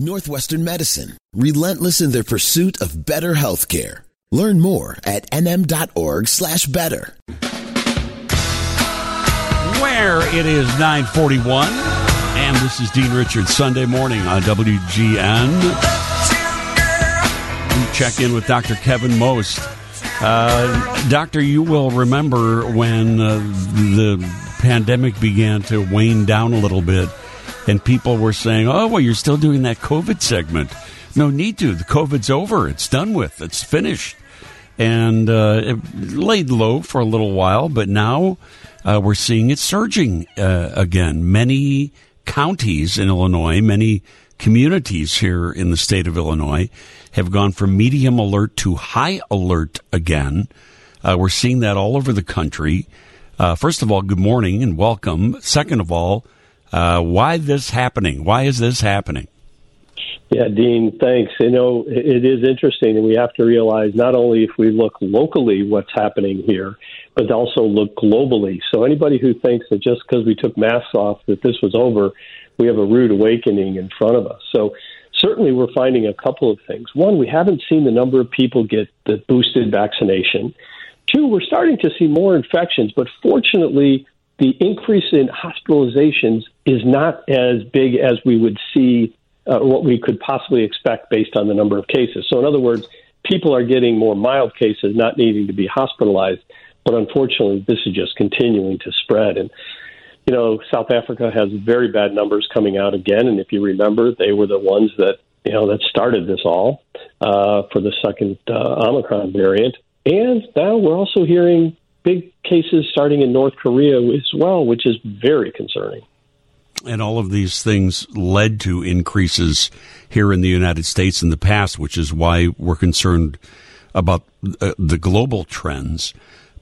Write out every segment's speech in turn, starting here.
Northwestern Medicine, relentless in their pursuit of better healthcare. Learn more at nm.org slash better. Where it is 941, and this is Dean Richards, Sunday morning on WGN. We check in with Dr. Kevin Most. Uh, doctor, you will remember when uh, the pandemic began to wane down a little bit and people were saying, "Oh, well, you're still doing that COVID segment." No need to. The COVID's over. It's done with. It's finished. And uh, it laid low for a little while, but now uh, we're seeing it surging uh, again. Many counties in Illinois, many communities here in the state of Illinois have gone from medium alert to high alert again. Uh, we're seeing that all over the country. Uh, first of all, good morning and welcome. Second of all, uh, why this happening? Why is this happening? Yeah, Dean, thanks. You know, it is interesting, and we have to realize not only if we look locally what's happening here, but also look globally. So anybody who thinks that just because we took masks off that this was over, we have a rude awakening in front of us. So certainly we're finding a couple of things. One, we haven't seen the number of people get the boosted vaccination. Two, we're starting to see more infections, but fortunately, the increase in hospitalizations is not as big as we would see uh, what we could possibly expect based on the number of cases. So, in other words, people are getting more mild cases, not needing to be hospitalized. But unfortunately, this is just continuing to spread. And, you know, South Africa has very bad numbers coming out again. And if you remember, they were the ones that, you know, that started this all uh, for the second uh, Omicron variant. And now we're also hearing big cases starting in North Korea as well, which is very concerning. And all of these things led to increases here in the United States in the past, which is why we're concerned about uh, the global trends.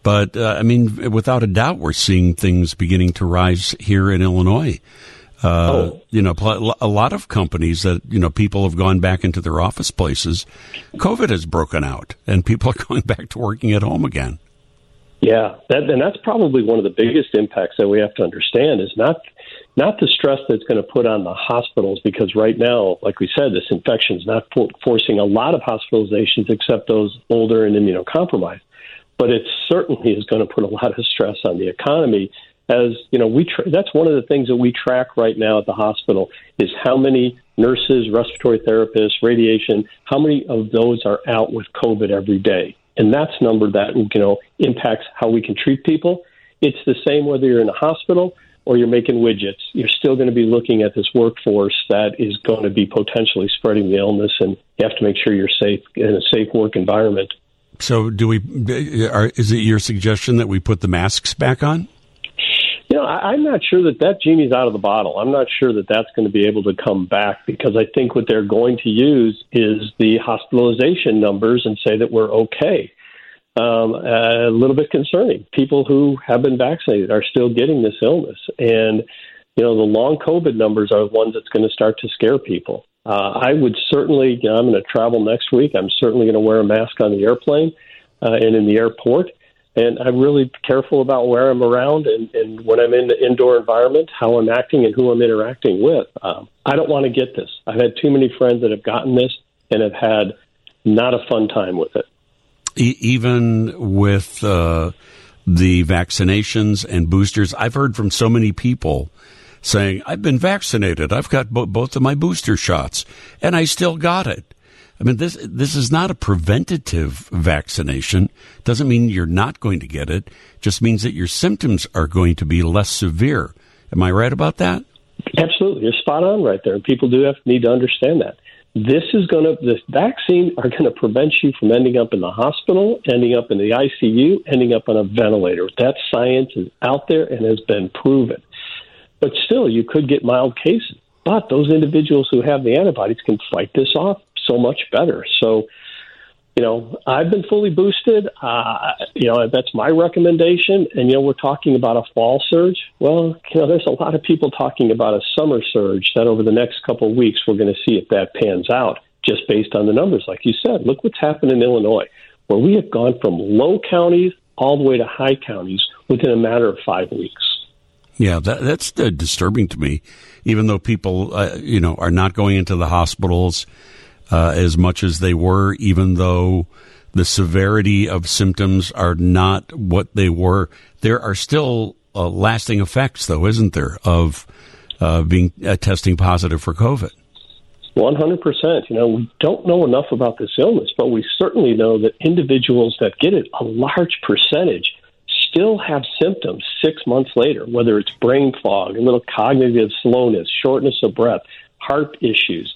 But uh, I mean, without a doubt, we're seeing things beginning to rise here in Illinois. Uh, oh. You know, a lot of companies that you know people have gone back into their office places. COVID has broken out, and people are going back to working at home again. Yeah, that, and that's probably one of the biggest impacts that we have to understand is not not the stress that's going to put on the hospitals because right now, like we said, this infection is not for, forcing a lot of hospitalizations except those older and immunocompromised. But it certainly is going to put a lot of stress on the economy. As you know, we tra- that's one of the things that we track right now at the hospital is how many nurses, respiratory therapists, radiation, how many of those are out with COVID every day and that's number that you know impacts how we can treat people. It's the same whether you're in a hospital or you're making widgets. You're still going to be looking at this workforce that is going to be potentially spreading the illness, and you have to make sure you're safe in a safe work environment. So, do we? Are, is it your suggestion that we put the masks back on? I'm not sure that that genie's out of the bottle. I'm not sure that that's going to be able to come back because I think what they're going to use is the hospitalization numbers and say that we're okay. Um, a little bit concerning. People who have been vaccinated are still getting this illness, and you know the long COVID numbers are the ones that's going to start to scare people. Uh, I would certainly, you know, I'm going to travel next week. I'm certainly going to wear a mask on the airplane uh, and in the airport and I'm really careful about where I'm around and, and when I'm in the indoor environment, how I'm acting and who I'm interacting with. Um, I don't want to get this. I've had too many friends that have gotten this and have had not a fun time with it. even with uh, the vaccinations and boosters, I've heard from so many people saying, I've been vaccinated. I've got bo- both of my booster shots, and I still got it. I mean, this this is not a preventative vaccination. Doesn't mean you're not going to get it. Just means that your symptoms are going to be less severe. Am I right about that? Absolutely, you're spot on right there. People do have need to understand that this is going to the vaccine are going to prevent you from ending up in the hospital, ending up in the ICU, ending up on a ventilator. That science is out there and has been proven. But still, you could get mild cases. But those individuals who have the antibodies can fight this off so much better. So, you know, I've been fully boosted. Uh, you know, that's my recommendation. And, you know, we're talking about a fall surge. Well, you know, there's a lot of people talking about a summer surge that over the next couple of weeks we're going to see if that pans out just based on the numbers. Like you said, look what's happened in Illinois, where we have gone from low counties all the way to high counties within a matter of five weeks. Yeah, that, that's uh, disturbing to me. even though people, uh, you know, are not going into the hospitals uh, as much as they were, even though the severity of symptoms are not what they were. There are still uh, lasting effects, though, isn't there, of uh, being uh, testing positive for COVID? 100%. You know, we don't know enough about this illness, but we certainly know that individuals that get it, a large percentage, still have symptoms six months later, whether it's brain fog, a little cognitive slowness, shortness of breath, heart issues.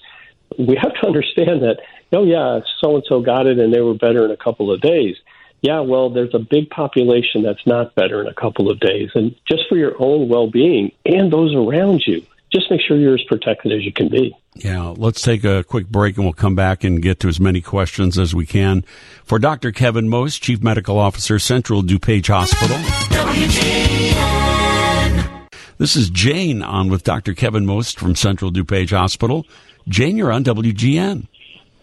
We have to understand that, oh, yeah, so and so got it and they were better in a couple of days. Yeah, well, there's a big population that's not better in a couple of days. And just for your own well being and those around you, just make sure you're as protected as you can be. Yeah, let's take a quick break and we'll come back and get to as many questions as we can. For Dr. Kevin Most, Chief Medical Officer, Central DuPage Hospital. WGN. This is Jane on with Dr. Kevin Most from Central DuPage Hospital. Jane, you're on WGN.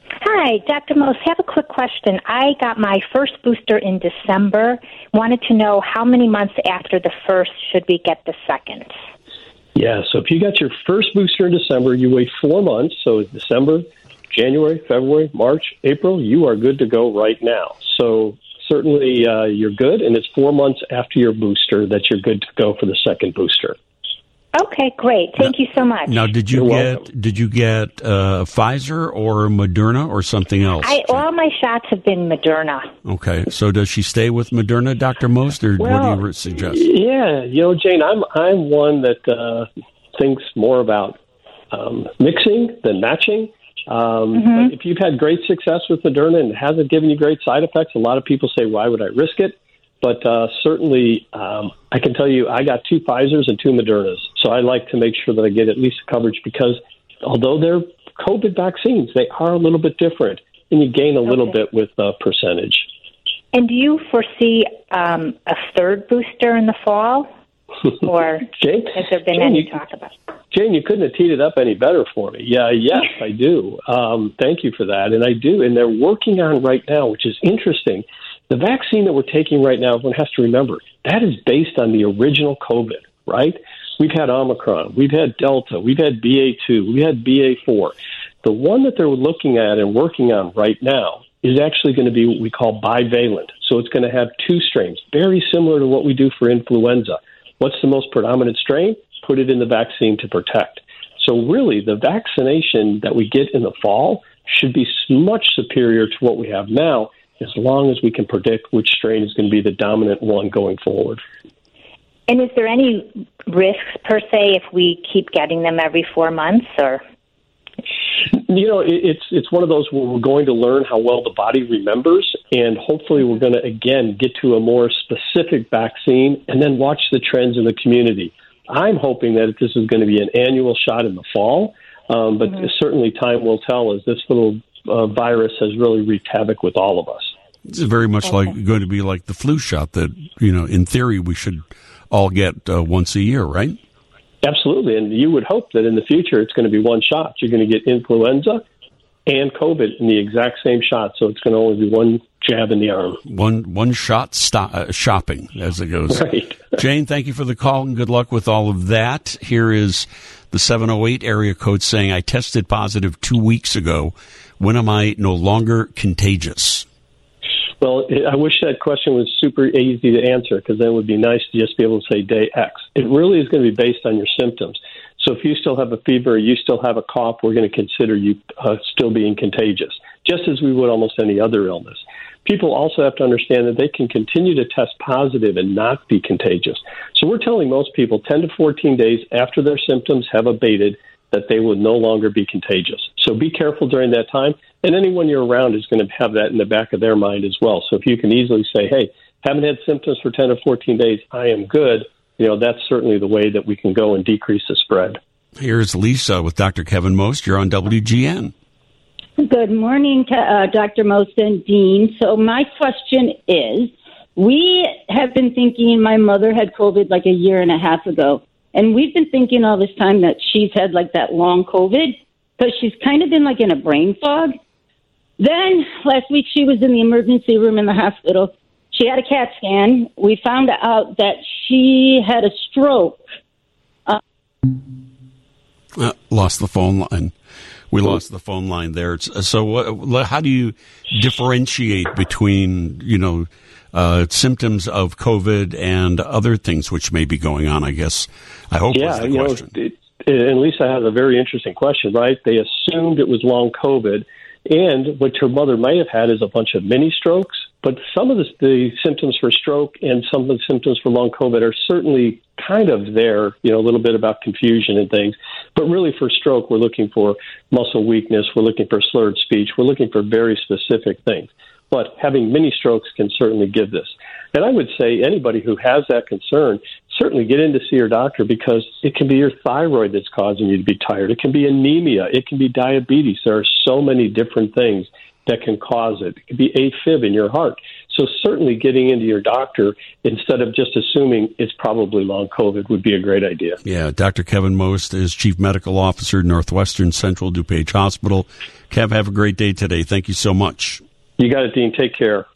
Hi, Dr. Most. Have a quick question. I got my first booster in December. Wanted to know how many months after the first should we get the second? Yeah, so if you got your first booster in December, you wait four months. So December, January, February, March, April. You are good to go right now. So certainly uh, you're good, and it's four months after your booster that you're good to go for the second booster. Okay, great. Thank now, you so much. Now, did you You're get welcome. did you get uh, Pfizer or Moderna or something else? I, all my shots have been Moderna. Okay, so does she stay with Moderna, Doctor Most, or well, what do you suggest? Yeah, you know, Jane, I'm I'm one that uh, thinks more about um, mixing than matching. Um, mm-hmm. if you've had great success with Moderna and it hasn't given you great side effects, a lot of people say, "Why would I risk it?" But uh, certainly, um, I can tell you, I got two Pfizer's and two Modernas. So I like to make sure that I get at least coverage because although they're COVID vaccines, they are a little bit different, and you gain a little okay. bit with uh, percentage. And do you foresee um, a third booster in the fall? Or Jane, has there been Jane, any you, talk about it? Jane, you couldn't have teed it up any better for me. Yeah, yes, I do. Um, thank you for that. And I do. And they're working on right now, which is interesting the vaccine that we're taking right now, everyone has to remember, that is based on the original COVID, right? We've had Omicron, we've had Delta, we've had BA2, we had BA4. The one that they're looking at and working on right now is actually going to be what we call bivalent. So it's going to have two strains, very similar to what we do for influenza. What's the most predominant strain? Put it in the vaccine to protect. So, really, the vaccination that we get in the fall should be much superior to what we have now as long as we can predict which strain is going to be the dominant one going forward. And is there any risks per se if we keep getting them every four months or? You know, it's it's one of those where we're going to learn how well the body remembers, and hopefully we're going to again get to a more specific vaccine, and then watch the trends in the community. I'm hoping that this is going to be an annual shot in the fall, um, but mm-hmm. certainly time will tell as this little uh, virus has really wreaked havoc with all of us. It's very much okay. like going to be like the flu shot that you know, in theory, we should all get uh, once a year, right? Absolutely, and you would hope that in the future it's going to be one shot. You're going to get influenza and COVID in the exact same shot, so it's going to only be one jab in the arm. One one shot stop, uh, shopping as it goes. Right. Jane, thank you for the call and good luck with all of that. Here is the 708 area code saying I tested positive two weeks ago. When am I no longer contagious? Well, I wish that question was super easy to answer because then it would be nice to just be able to say day X. It really is going to be based on your symptoms. So if you still have a fever, or you still have a cough, we're going to consider you uh, still being contagious, just as we would almost any other illness. People also have to understand that they can continue to test positive and not be contagious. So we're telling most people 10 to 14 days after their symptoms have abated that they will no longer be contagious. So be careful during that time and anyone you're around is going to have that in the back of their mind as well. So if you can easily say, hey, haven't had symptoms for 10 or 14 days, I am good, you know, that's certainly the way that we can go and decrease the spread. Here's Lisa with Dr. Kevin Most. You're on WGN. Good morning, uh, Dr. Most and Dean. So my question is, we have been thinking my mother had COVID like a year and a half ago. And we've been thinking all this time that she's had like that long COVID because she's kind of been like in a brain fog. Then last week she was in the emergency room in the hospital. She had a CAT scan. We found out that she had a stroke. Uh, Uh, lost the phone line. We lost the phone line there. So, what, how do you differentiate between you know uh, symptoms of COVID and other things which may be going on? I guess I hope. Yeah, you question. know, it, and Lisa has a very interesting question. Right? They assumed it was long COVID, and what your mother may have had is a bunch of mini strokes. But some of the, the symptoms for stroke and some of the symptoms for long COVID are certainly kind of there, you know, a little bit about confusion and things. But really for stroke, we're looking for muscle weakness, we're looking for slurred speech, we're looking for very specific things. But having many strokes can certainly give this. And I would say anybody who has that concern, certainly get in to see your doctor because it can be your thyroid that's causing you to be tired. It can be anemia. It can be diabetes. There are so many different things that can cause it. It could be AFib in your heart. So certainly getting into your doctor instead of just assuming it's probably long COVID would be a great idea. Yeah, Dr. Kevin Most is Chief Medical Officer, Northwestern Central DuPage Hospital. Kev, have a great day today. Thank you so much. You got it, Dean. Take care.